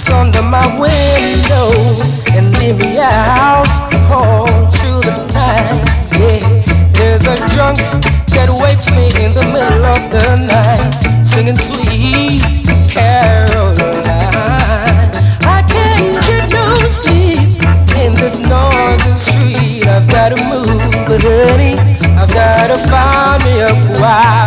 creeps under my window and leave me a house all through the night. Yeah, there's a drunk that wakes me in the middle of the night, singing sweet Caroline. I can't get no sleep in this noisy street. I've got to move, but honey, I've got to find me a wife.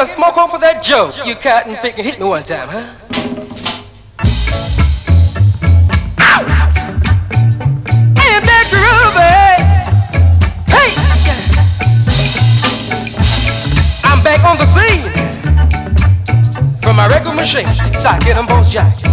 a smoke over that joke. You cotton picking. Hit me one time, huh? Out! That groovy? Hey! I'm back on the scene. From my record machine. So I get them both jacked.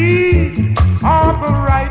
please, all the right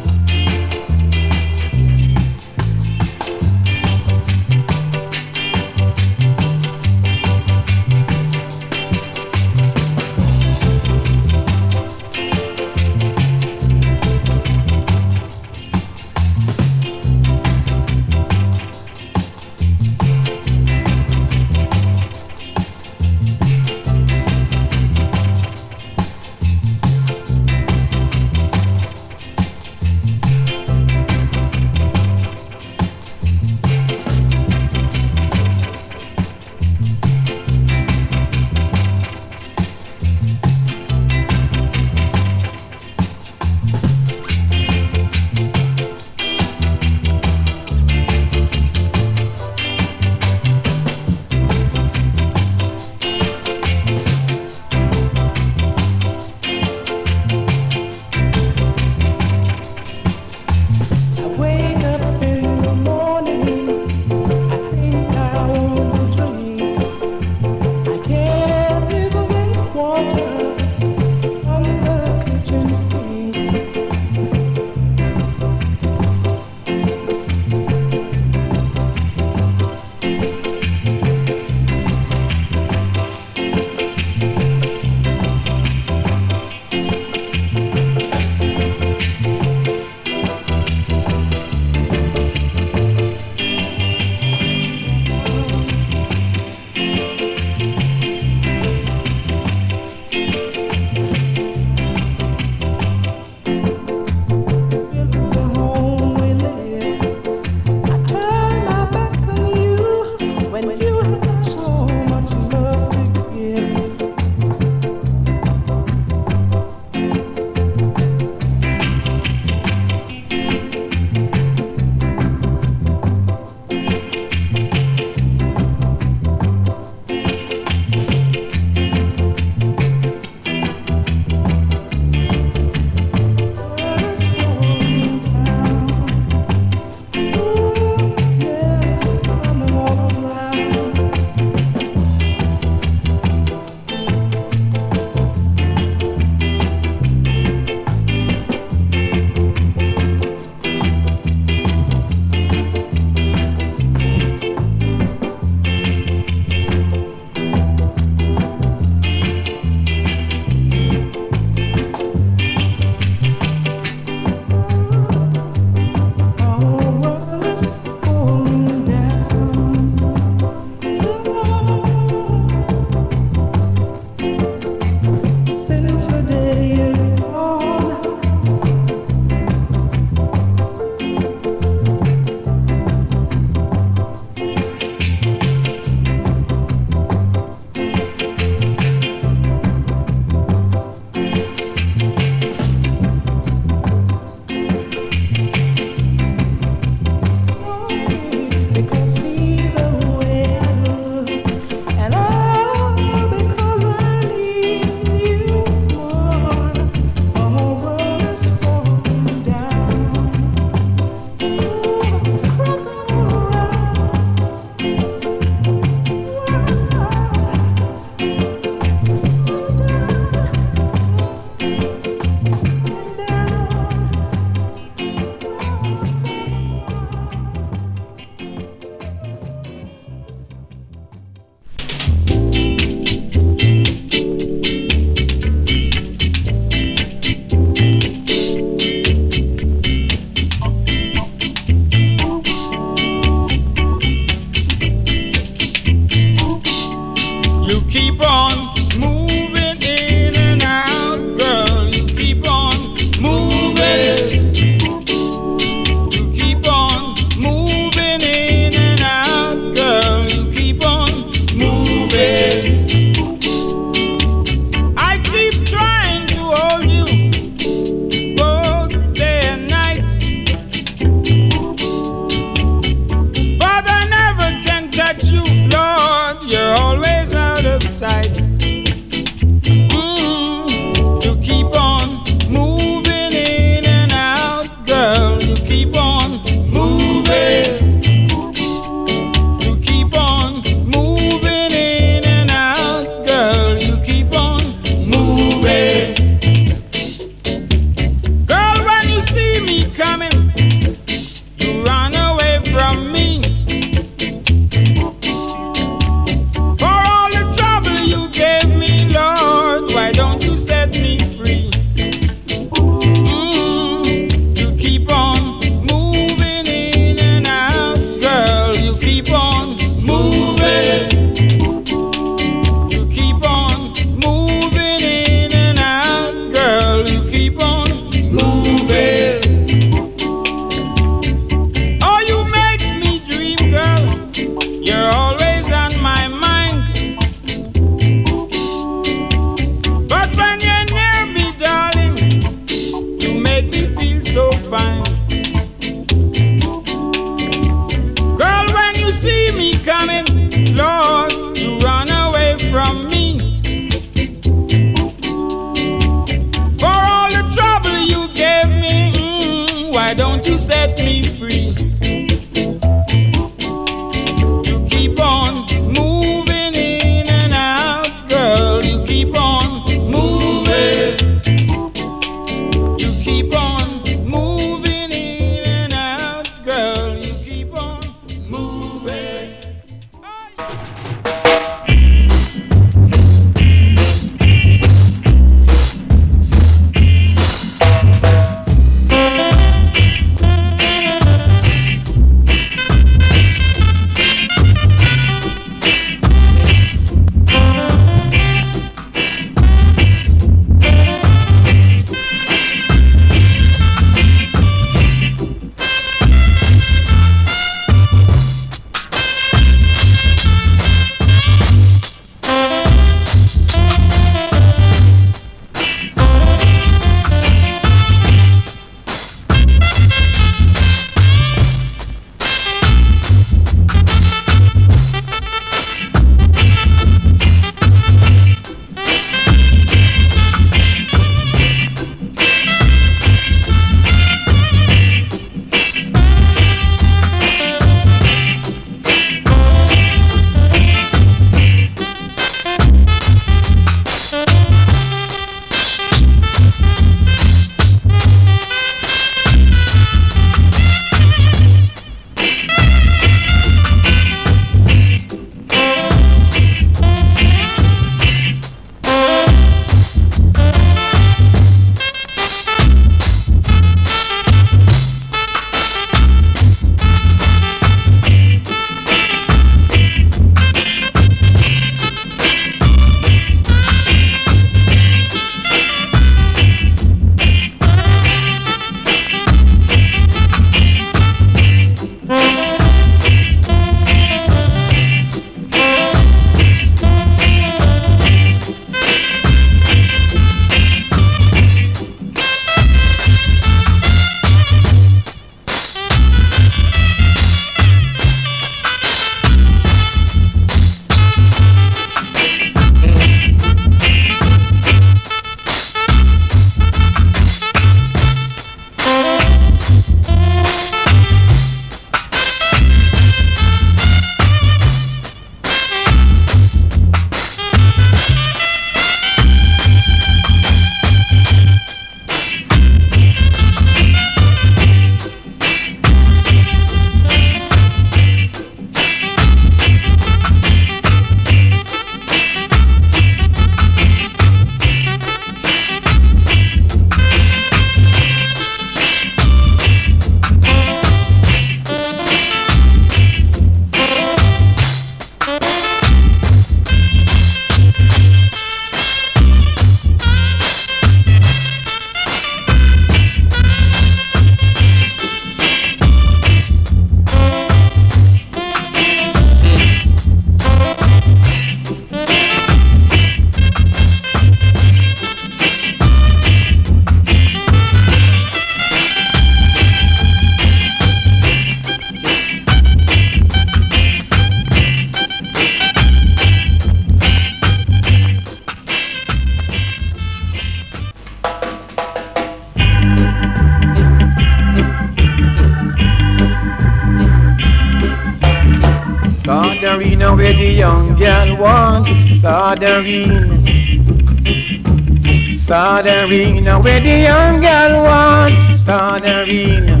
Sardarina where the young girl wants Sardarina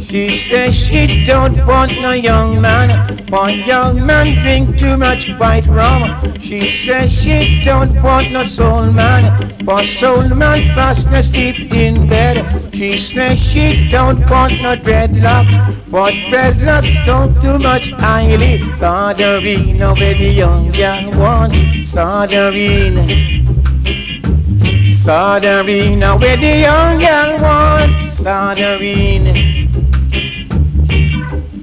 She says she don't want no young man. For young man drink too much white rum. She says she don't want no soul man. For soul man fast asleep in bed. She says she don't want no dreadlocks. For dreadlocks don't too much highly. Sardarina where the young girl wants. Sardarina Sardarina where the young girl wants Sardarina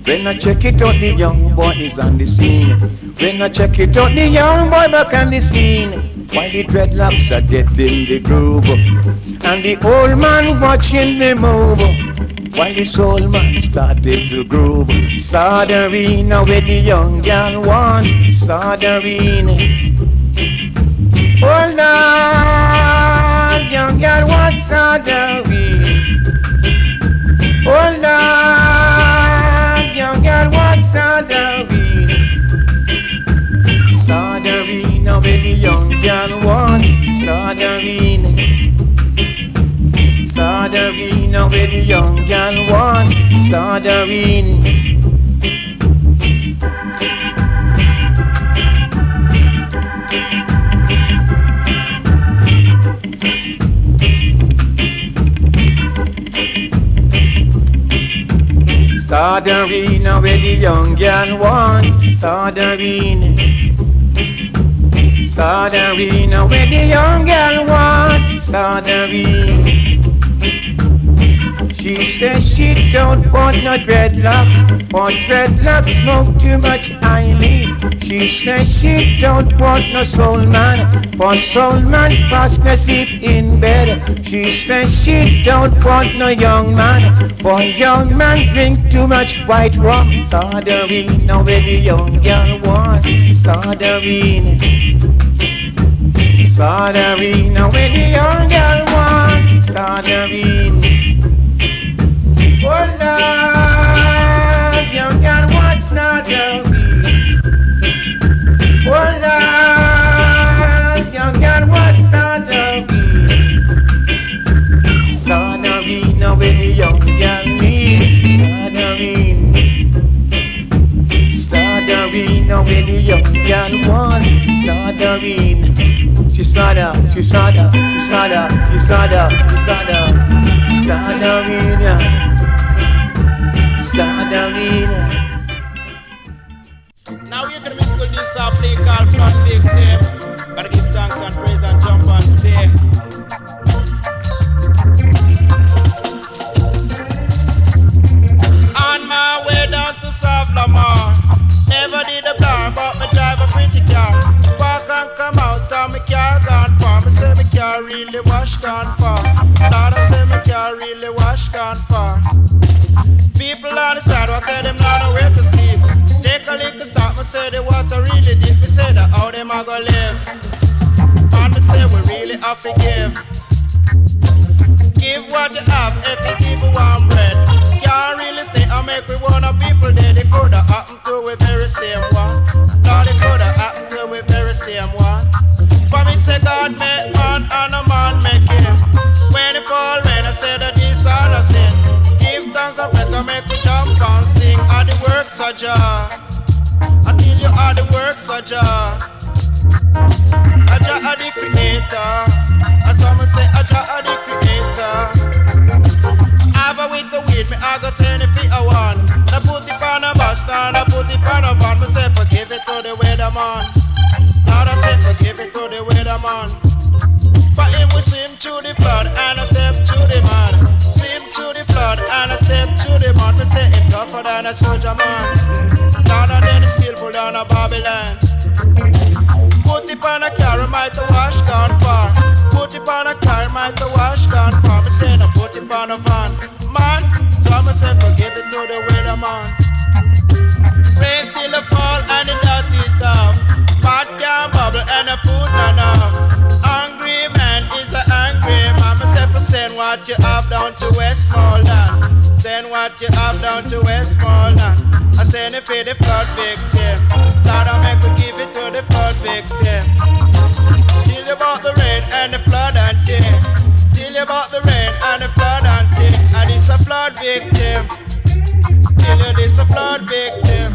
when I check it out, the young boy is on the scene. When I check it out, the young boy back on the scene. While the dreadlocks are dead in the groove. And the old man watching the move. While the soul man started to groove. Sardarina where the young girl wants. Sardarina. Hold on, young girl wants on the wheel. Oh Lord, young girl wants on the wheel. Soldering, now baby, young girl want soldering. Soldering, now baby, young girl want soldering. Sardarina where the young girl want. Sardarine Sardarina where the young girl want. Sardarine she says she don't want no dreadlocks, for dreadlocks smoke too much Eileen. She says she don't want no soul man, for soul man fast sleep in bed. She says she don't want no young man, for young man drink too much white rum. Sardarine, now the young girl want Sardarine. Sardarine, now the young girl want Sardarine. Oh love, young girl, what's not a Oh love, young girl, what's not a Sardarina with the young girl me, Sardarina. Sardarina with the young girl want Sardarina. She saw that, she saw that, she saw that, she saw that, she saw that. Sardarina. Sardarina. Now you can musical this a play called Flood Victim. Gotta give thanks and praise and jump and say. On my way down to Sav-la-Mar. Never did a car, but me drive car really wash gone far. Lord, I say me car really wash gone far. People on the sidewalk say them not know where to sleep. Take a little stop, me say the water really deep. Me say that how them a go live. And me say we really have to give. Give what you have if it's even one bread. Can't really stay and make we wanna people dead. It coulda happened to we very same one. Lord, it coulda happened to we very same one. Say God make man and a man make him. When it fall, when I say that this all a sin. Give thanks and better make we jump and sing. All the works of Jah. Until you are the works of Jah. Aja are the creator. And someone say Aja are the creator. Have a with the weed, me I go send it for a one. I put it on a bus stand, I put it on a van. Me say forgive it to the weatherman. Lord I say forgive it to the weatherman. For him we swim through the flood and I step through the mud. Swim through the flood and I step through the mud. Me say it tougher than a soldier man. Lord and then him still pull down a Babylon. Put it on a car, might to wash gone far. Put it on a car, might to wash gone far. Me say no put it on a van, man. So me say forgive it to the weatherman. Rain still a fall and it does it off. Pot can bubble and the food not enough. Hungry man is a angry man. Me for send what you have down to Westmoreland. Send what you have down to Westmoreland. I send it for the flood victim. Lord, I make we give it to the flood victim. Tell you about the rain and the flood and thing. Tell you about the rain and the flood and thing. And it's a flood victim. Tell you this a flood victim.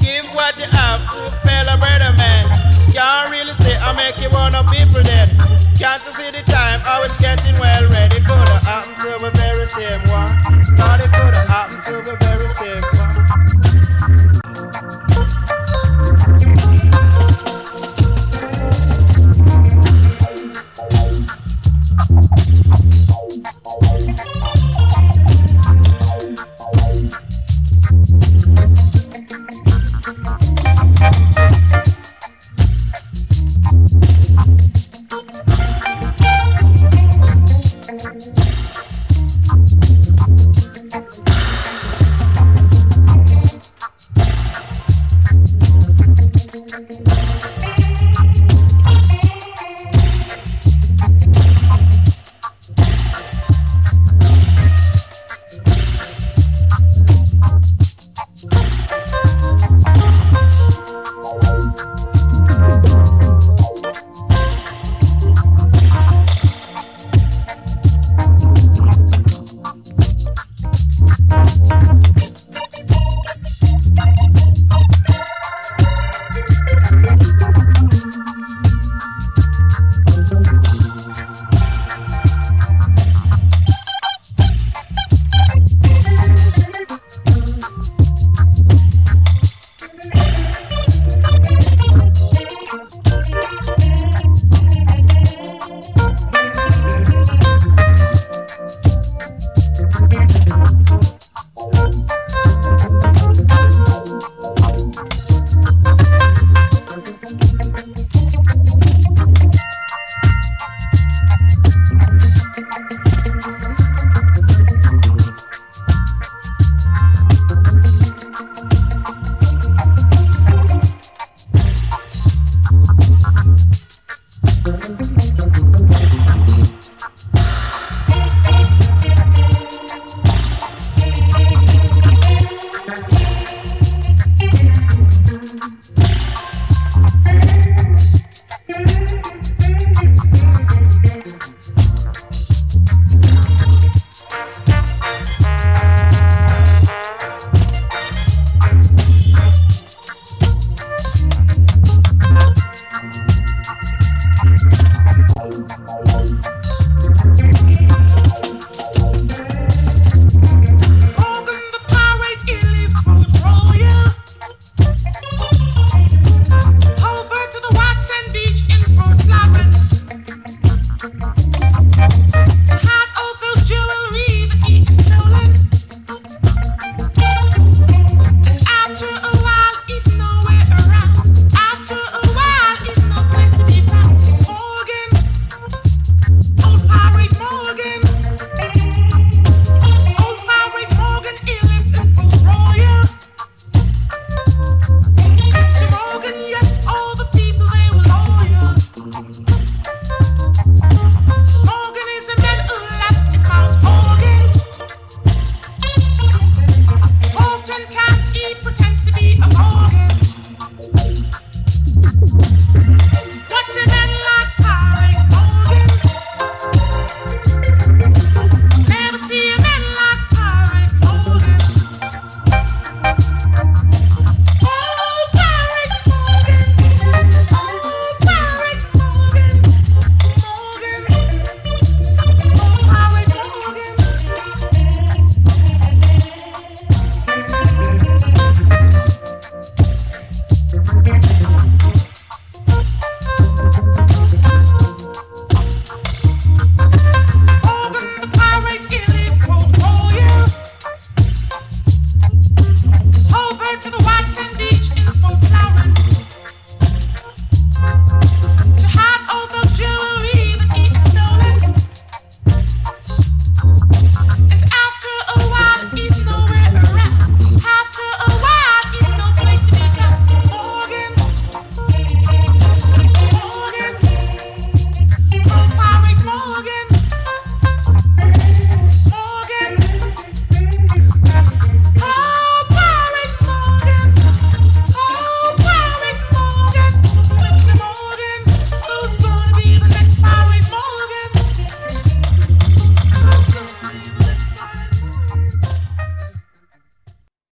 Give what you have to a fellow brother man. Can't really stay and make you wanna people dead. Can't you see the time how it's getting well ready? Coulda happened to the very same one. Thought it coulda happened to the very same one.